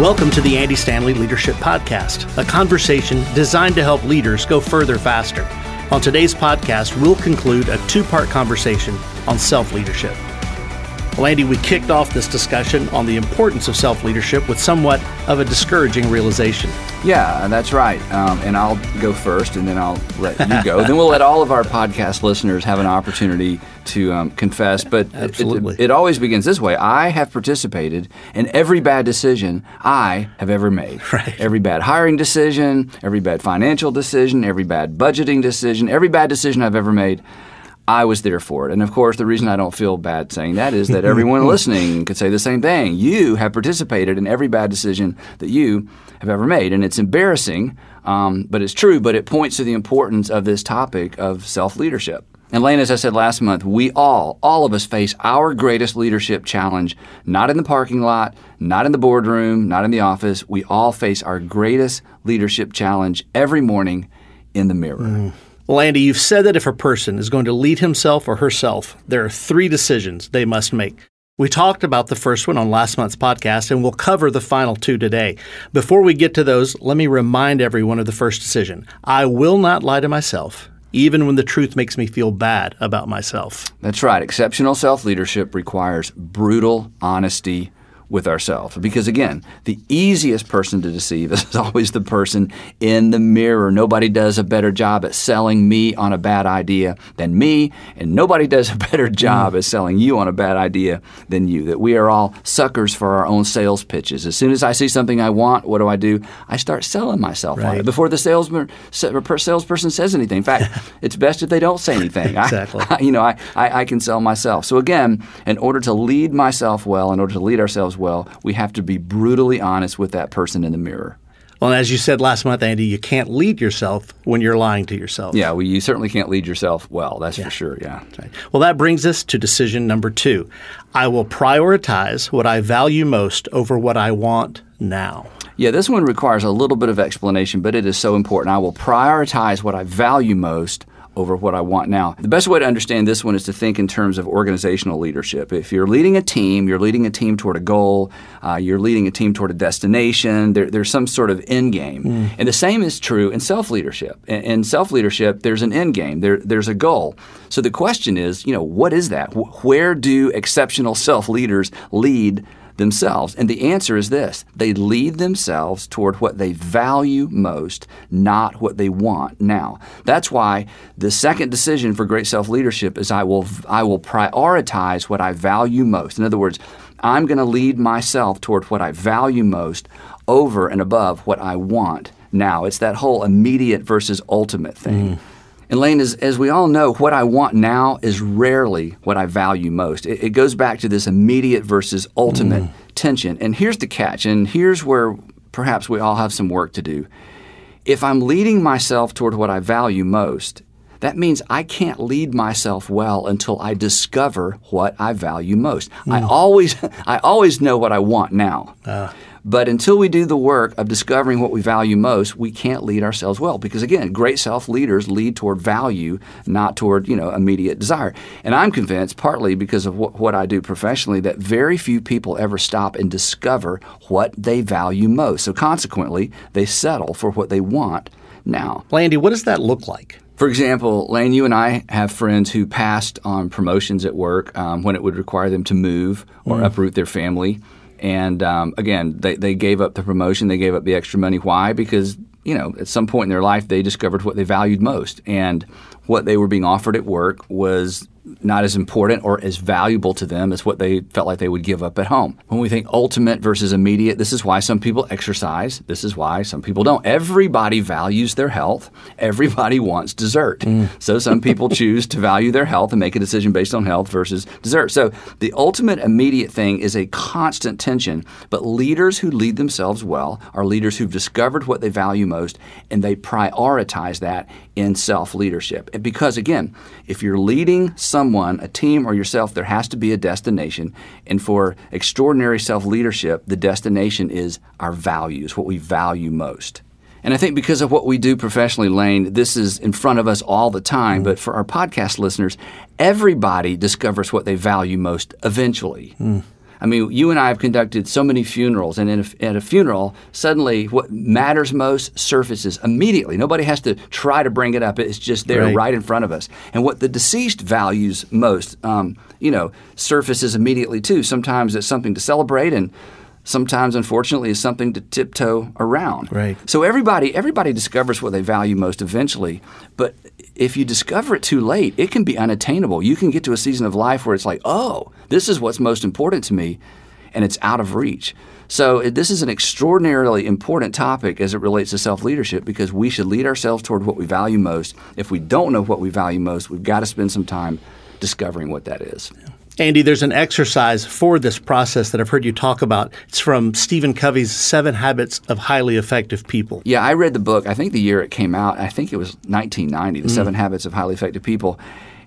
Welcome to the Andy Stanley Leadership Podcast, a conversation designed to help leaders go further faster. On today's podcast, we'll conclude a two part conversation on self leadership. Well, Andy, we kicked off this discussion on the importance of self leadership with somewhat of a discouraging realization. Yeah, that's right. Um, and I'll go first, and then I'll let you go. then we'll let all of our podcast listeners have an opportunity to um, confess. But Absolutely. It, it, it, always begins this way I have participated in every bad decision I have ever made. Right. Every bad hiring decision, every bad financial decision, every bad budgeting decision, every bad decision I've ever made. I was there for it. And of course, the reason I don't feel bad saying that is that everyone listening could say the same thing. You have participated in every bad decision that you have ever made. And it's embarrassing, um, but it's true, but it points to the importance of this topic of self leadership. And Lane, as I said last month, we all, all of us face our greatest leadership challenge, not in the parking lot, not in the boardroom, not in the office. We all face our greatest leadership challenge every morning in the mirror. Mm. Well, Andy, you've said that if a person is going to lead himself or herself, there are three decisions they must make. We talked about the first one on last month's podcast, and we'll cover the final two today. Before we get to those, let me remind everyone of the first decision I will not lie to myself, even when the truth makes me feel bad about myself. That's right. Exceptional self leadership requires brutal honesty with ourselves. Because again, the easiest person to deceive is always the person in the mirror. Nobody does a better job at selling me on a bad idea than me, and nobody does a better job mm. at selling you on a bad idea than you. That we are all suckers for our own sales pitches. As soon as I see something I want, what do I do? I start selling myself right. on it before the salesman, salesperson says anything. In fact, it's best if they don't say anything. exactly. I, you know, I, I, I can sell myself. So again, in order to lead myself well, in order to lead ourselves well, we have to be brutally honest with that person in the mirror. Well, as you said last month, Andy, you can't lead yourself when you're lying to yourself. Yeah, well, you certainly can't lead yourself well. That's yeah. for sure. Yeah. Right. Well, that brings us to decision number two. I will prioritize what I value most over what I want now. Yeah, this one requires a little bit of explanation, but it is so important. I will prioritize what I value most over what I want now. The best way to understand this one is to think in terms of organizational leadership. If you're leading a team, you're leading a team toward a goal, uh, you're leading a team toward a destination, there, there's some sort of end game. Mm. And the same is true in self leadership. In, in self leadership, there's an end game, there, there's a goal. So the question is, you know, what is that? Where do exceptional self leaders lead? Themselves? And the answer is this they lead themselves toward what they value most, not what they want now. That's why the second decision for great self leadership is I will, I will prioritize what I value most. In other words, I'm going to lead myself toward what I value most over and above what I want now. It's that whole immediate versus ultimate thing. Mm. And Lane, as, as we all know, what I want now is rarely what I value most. It, it goes back to this immediate versus ultimate mm. tension. And here's the catch, and here's where perhaps we all have some work to do. If I'm leading myself toward what I value most, that means I can't lead myself well until I discover what I value most. Mm. I always I always know what I want now. Uh. But until we do the work of discovering what we value most, we can't lead ourselves well. Because again, great self leaders lead toward value, not toward you know immediate desire. And I'm convinced, partly because of what, what I do professionally, that very few people ever stop and discover what they value most. So consequently, they settle for what they want now. Landy, what does that look like? For example, Lane, you and I have friends who passed on promotions at work um, when it would require them to move or mm. uproot their family. And um, again, they, they gave up the promotion, they gave up the extra money. Why? Because you know, at some point in their life, they discovered what they valued most, and what they were being offered at work was not as important or as valuable to them as what they felt like they would give up at home. When we think ultimate versus immediate, this is why some people exercise. This is why some people don't. Everybody values their health. Everybody wants dessert. Mm. So some people choose to value their health and make a decision based on health versus dessert. So the ultimate immediate thing is a constant tension, but leaders who lead themselves well are leaders who've discovered what they value most and they prioritize that in self leadership. Because again, if you're leading someone, a team, or yourself, there has to be a destination. And for extraordinary self leadership, the destination is our values, what we value most. And I think because of what we do professionally, Lane, this is in front of us all the time. Mm. But for our podcast listeners, everybody discovers what they value most eventually. Mm. I mean, you and I have conducted so many funerals, and a, at a funeral, suddenly what matters most surfaces immediately. Nobody has to try to bring it up; it's just there, right, right in front of us. And what the deceased values most, um, you know, surfaces immediately too. Sometimes it's something to celebrate, and sometimes unfortunately is something to tiptoe around. Right. So everybody everybody discovers what they value most eventually, but if you discover it too late, it can be unattainable. You can get to a season of life where it's like, "Oh, this is what's most important to me," and it's out of reach. So uh, this is an extraordinarily important topic as it relates to self-leadership because we should lead ourselves toward what we value most. If we don't know what we value most, we've got to spend some time discovering what that is. Andy, there's an exercise for this process that I've heard you talk about. It's from Stephen Covey's Seven Habits of Highly Effective People. Yeah, I read the book, I think the year it came out, I think it was 1990, The mm. Seven Habits of Highly Effective People.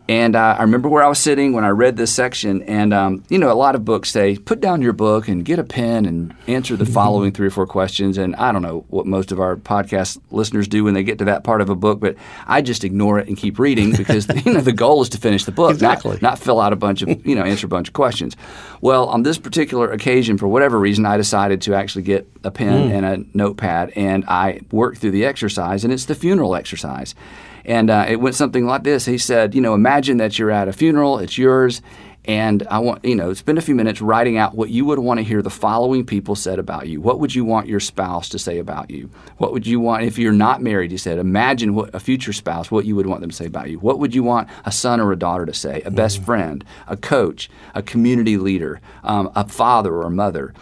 And uh, I remember where I was sitting when I read this section. And, um, you know, a lot of books say, put down your book and get a pen and answer the following three or four questions. And I don't know what most of our podcast listeners do when they get to that part of a book, but I just ignore it and keep reading because, you know, the goal is to finish the book, exactly. not, not fill out a bunch of, you know, answer a bunch of questions. Well, on this particular occasion, for whatever reason, I decided to actually get a pen mm. and a notepad and I worked through the exercise, and it's the funeral exercise. And uh, it went something like this. He said, you know, imagine that you're at a funeral, it's yours, and I want, you know, spend a few minutes writing out what you would want to hear the following people said about you. What would you want your spouse to say about you? What would you want, if you're not married, he said, imagine what a future spouse, what you would want them to say about you. What would you want a son or a daughter to say? A best mm-hmm. friend, a coach, a community leader, um, a father or a mother.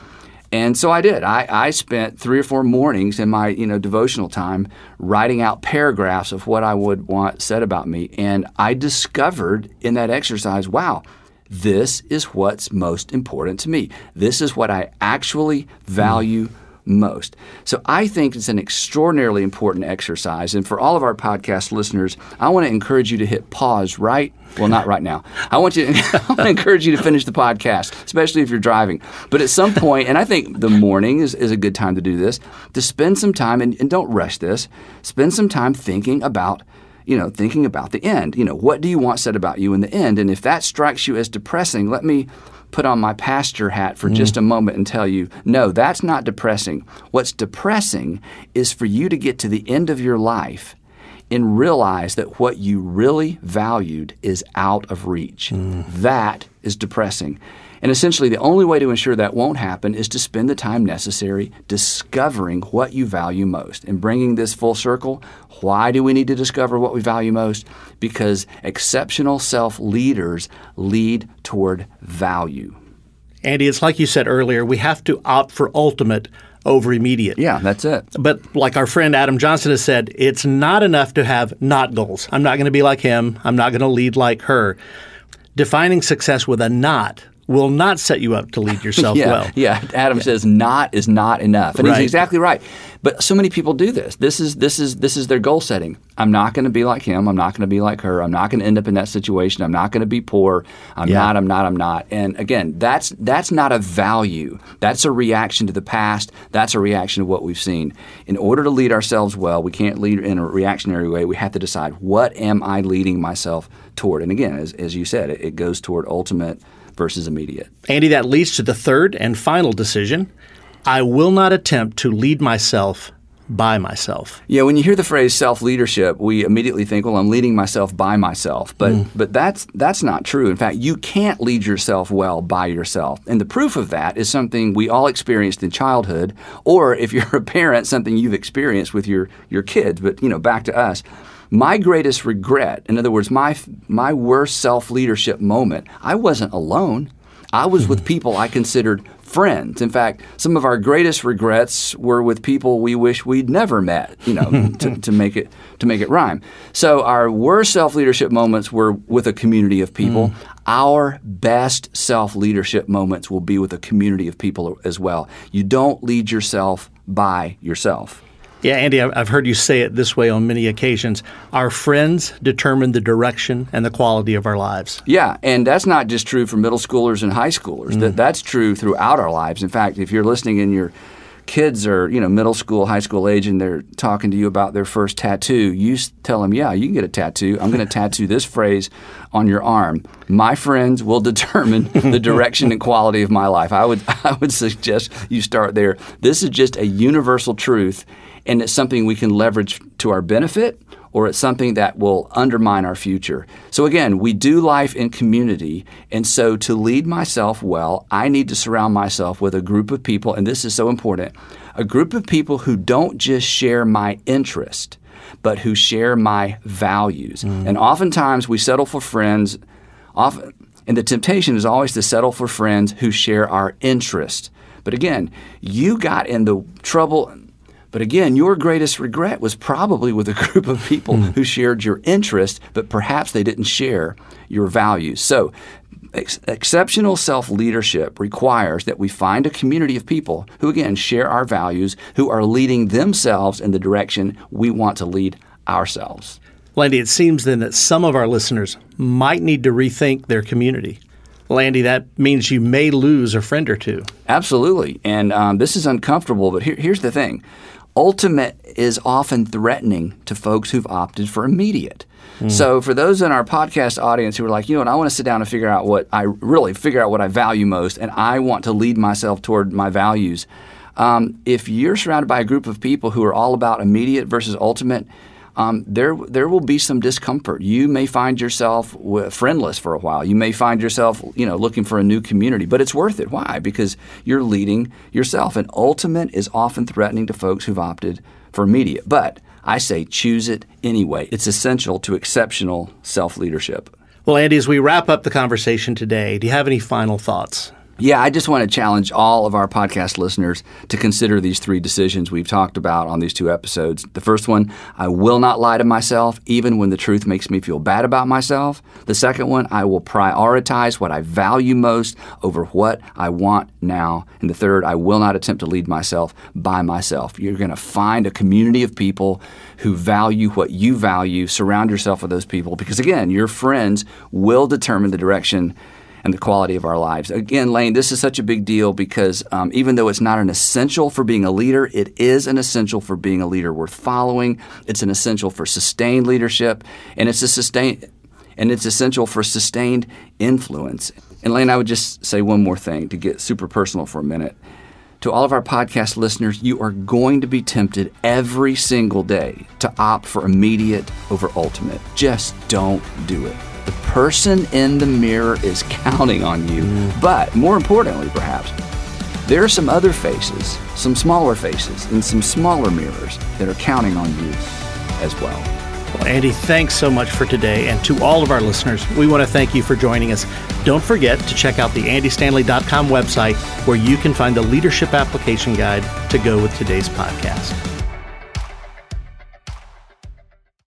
And so I did. I, I spent three or four mornings in my you know devotional time writing out paragraphs of what I would want said about me. And I discovered in that exercise, wow, this is what's most important to me. This is what I actually hmm. value. Most. So I think it's an extraordinarily important exercise. And for all of our podcast listeners, I want to encourage you to hit pause right. Well, not right now. I want you. To, I want to encourage you to finish the podcast, especially if you're driving. But at some point, and I think the morning is, is a good time to do this, to spend some time and, and don't rush this. Spend some time thinking about you know, thinking about the end. You know, what do you want said about you in the end? And if that strikes you as depressing, let me put on my pastor hat for mm. just a moment and tell you, no, that's not depressing. What's depressing is for you to get to the end of your life and realize that what you really valued is out of reach. Mm. That is depressing. And essentially, the only way to ensure that won't happen is to spend the time necessary discovering what you value most. And bringing this full circle, why do we need to discover what we value most? Because exceptional self leaders lead toward value. Andy, it's like you said earlier, we have to opt for ultimate over immediate. Yeah, that's it. But like our friend Adam Johnson has said, it's not enough to have not goals. I'm not going to be like him. I'm not going to lead like her. Defining success with a not will not set you up to lead yourself yeah, well. Yeah, Adam yeah. says not is not enough, and right. he's exactly right. But so many people do this. This is this is this is their goal setting. I'm not going to be like him. I'm not going to be like her. I'm not going to end up in that situation. I'm not going to be poor. I'm yeah. not. I'm not. I'm not. And again, that's that's not a value. That's a reaction to the past. That's a reaction to what we've seen. In order to lead ourselves well, we can't lead in a reactionary way. We have to decide what am I leading myself toward. And again, as, as you said, it, it goes toward ultimate versus immediate. Andy, that leads to the third and final decision. I will not attempt to lead myself by myself. Yeah, when you hear the phrase self-leadership, we immediately think, well, I'm leading myself by myself. But mm. but that's that's not true. In fact, you can't lead yourself well by yourself. And the proof of that is something we all experienced in childhood or if you're a parent, something you've experienced with your your kids. But, you know, back to us. My greatest regret, in other words, my my worst self-leadership moment, I wasn't alone. I was with people I considered friends. In fact, some of our greatest regrets were with people we wish we'd never met, you know, to, to, make it to make it rhyme. So our worst self-leadership moments were with a community of people. Mm. Our best self-leadership moments will be with a community of people as well. You don't lead yourself by yourself. Yeah, Andy, I've heard you say it this way on many occasions. Our friends determine the direction and the quality of our lives. Yeah, and that's not just true for middle schoolers and high schoolers. Mm. That, that's true throughout our lives. In fact, if you're listening and your kids are, you know, middle school, high school age, and they're talking to you about their first tattoo, you tell them, yeah, you can get a tattoo. I'm going to tattoo this phrase on your arm. My friends will determine the direction and quality of my life. I would, I would suggest you start there. This is just a universal truth, and it's something we can leverage to our benefit or it's something that will undermine our future. So, again, we do life in community. And so, to lead myself well, I need to surround myself with a group of people, and this is so important a group of people who don't just share my interest, but who share my values. Mm. And oftentimes we settle for friends, often. And the temptation is always to settle for friends who share our interest. But again, you got in the trouble but again, your greatest regret was probably with a group of people mm. who shared your interest, but perhaps they didn't share your values. So, ex- exceptional self leadership requires that we find a community of people who, again, share our values, who are leading themselves in the direction we want to lead ourselves. Landy, it seems then that some of our listeners might need to rethink their community. Landy, that means you may lose a friend or two. Absolutely. And um, this is uncomfortable, but here, here's the thing ultimate is often threatening to folks who've opted for immediate. Mm. So for those in our podcast audience who are like, you know what, I want to sit down and figure out what I really figure out what I value most, and I want to lead myself toward my values. Um, if you're surrounded by a group of people who are all about immediate versus ultimate, um, there there will be some discomfort. You may find yourself friendless for a while. You may find yourself, you know, looking for a new community, but it's worth it. Why? Because you're leading yourself. And ultimate is often threatening to folks who've opted for immediate. But I say choose it anyway. It's essential to exceptional self leadership. Well, Andy, as we wrap up the conversation today, do you have any final thoughts? Yeah, I just want to challenge all of our podcast listeners to consider these three decisions we've talked about on these two episodes. The first one, I will not lie to myself, even when the truth makes me feel bad about myself. The second one, I will prioritize what I value most over what I want now. And the third, I will not attempt to lead myself by myself. You're going to find a community of people who value what you value. Surround yourself with those people because, again, your friends will determine the direction and the quality of our lives. Again, Lane, this is such a big deal because um, even though it's not an essential for being a leader, it is an essential for being a leader worth following. It's an essential for sustained leadership, and it's a sustain, and it's essential for sustained influence. And Lane, I would just say one more thing to get super personal for a minute. To all of our podcast listeners, you are going to be tempted every single day to opt for immediate over ultimate. Just don't do it. The person in the mirror is counting on you. Mm. But more importantly, perhaps, there are some other faces, some smaller faces, and some smaller mirrors that are counting on you as well. Well, Andy, thanks so much for today. And to all of our listeners, we want to thank you for joining us. Don't forget to check out the andystanley.com website where you can find the leadership application guide to go with today's podcast.